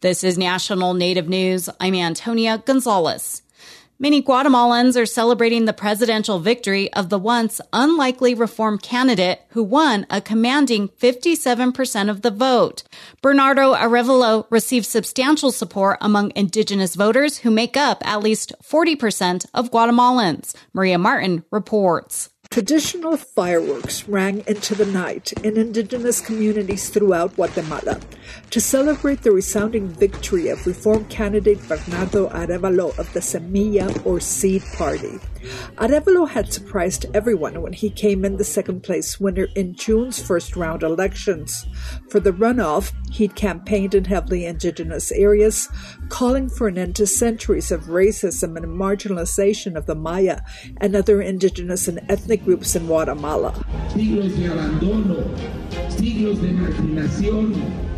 This is National Native News. I'm Antonia Gonzalez. Many Guatemalans are celebrating the presidential victory of the once unlikely reform candidate who won a commanding 57% of the vote. Bernardo Arevalo received substantial support among indigenous voters who make up at least 40% of Guatemalans. Maria Martin reports. Traditional fireworks rang into the night in indigenous communities throughout Guatemala to celebrate the resounding victory of reform candidate Bernardo Arevalo of the Semilla or Seed Party. Arevalo had surprised everyone when he came in the second place winner in June's first round elections. For the runoff, he'd campaigned in heavily indigenous areas, calling for an end to centuries of racism and marginalization of the Maya and other indigenous and ethnic groups in Guatemala.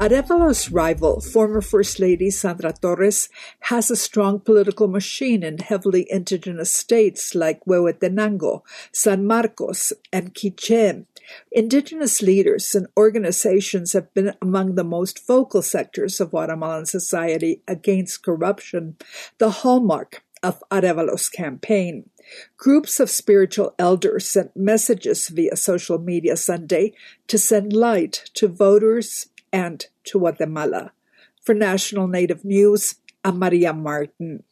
Arevalo's rival, former First Lady Sandra Torres, has a strong political machine in heavily indigenous states like Huehuetenango, San Marcos, and Quiché. Indigenous leaders and organizations have been among the most vocal sectors of Guatemalan society against corruption, the hallmark of Arevalo's campaign. Groups of spiritual elders sent messages via social media Sunday to send light to voters and to Guatemala. For National Native News, I'm Maria Martin.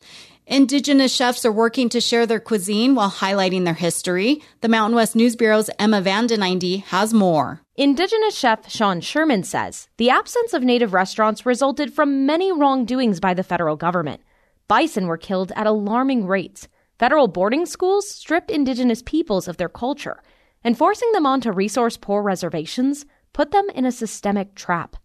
Indigenous chefs are working to share their cuisine while highlighting their history. The Mountain West News Bureau's Emma VandenEinde has more. Indigenous chef Sean Sherman says the absence of native restaurants resulted from many wrongdoings by the federal government. Bison were killed at alarming rates. Federal boarding schools stripped indigenous peoples of their culture, and forcing them onto resource poor reservations put them in a systemic trap.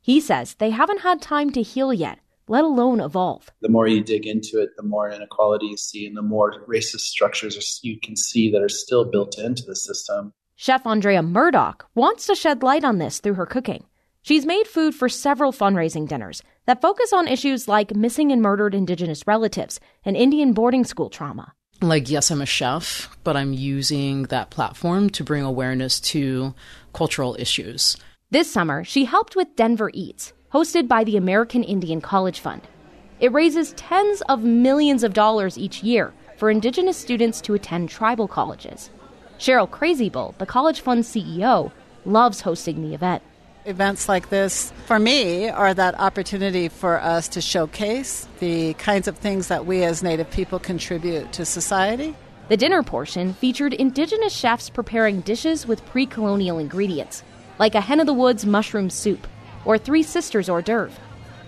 He says they haven't had time to heal yet let alone evolve. The more you dig into it, the more inequality you see, and the more racist structures you can see that are still built into the system. Chef Andrea Murdoch wants to shed light on this through her cooking. She's made food for several fundraising dinners that focus on issues like missing and murdered Indigenous relatives and Indian boarding school trauma. Like, yes, I'm a chef, but I'm using that platform to bring awareness to cultural issues. This summer, she helped with Denver Eats, hosted by the American Indian College Fund. It raises tens of millions of dollars each year for Indigenous students to attend tribal colleges. Cheryl Crazybull, the College Fund CEO, loves hosting the event. Events like this, for me, are that opportunity for us to showcase the kinds of things that we as Native people contribute to society. The dinner portion featured Indigenous chefs preparing dishes with pre colonial ingredients, like a hen of the woods mushroom soup or Three Sisters hors d'oeuvre.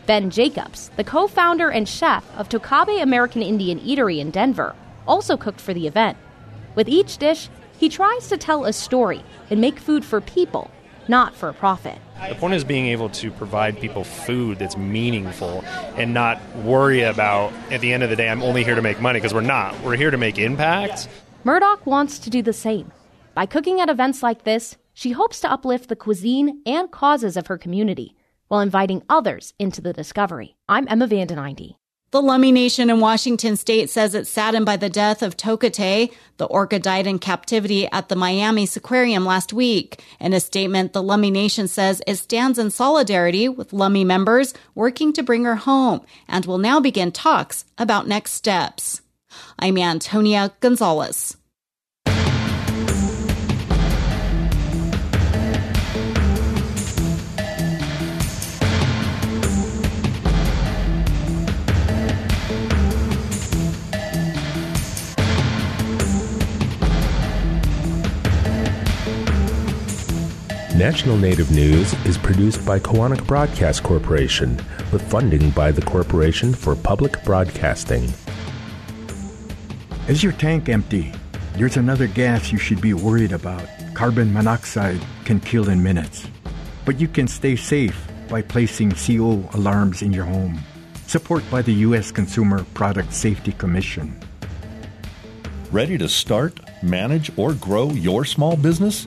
Ben Jacobs, the co founder and chef of Tocabe American Indian Eatery in Denver, also cooked for the event. With each dish, he tries to tell a story and make food for people, not for a profit. The point is being able to provide people food that's meaningful and not worry about, at the end of the day, I'm only here to make money because we're not. We're here to make impact. Murdoch wants to do the same. By cooking at events like this, she hopes to uplift the cuisine and causes of her community while inviting others into the discovery. I'm Emma VandenEinde. The Lummi Nation in Washington state says it's saddened by the death of Tokitae. The orca died in captivity at the Miami Seaquarium last week. In a statement, the Lummi Nation says it stands in solidarity with Lummi members working to bring her home and will now begin talks about next steps. I'm Antonia Gonzalez. National Native News is produced by Koahnic Broadcast Corporation with funding by the Corporation for Public Broadcasting. Is your tank empty? There's another gas you should be worried about. Carbon monoxide can kill in minutes. But you can stay safe by placing CO alarms in your home. Support by the U.S. Consumer Product Safety Commission. Ready to start, manage, or grow your small business?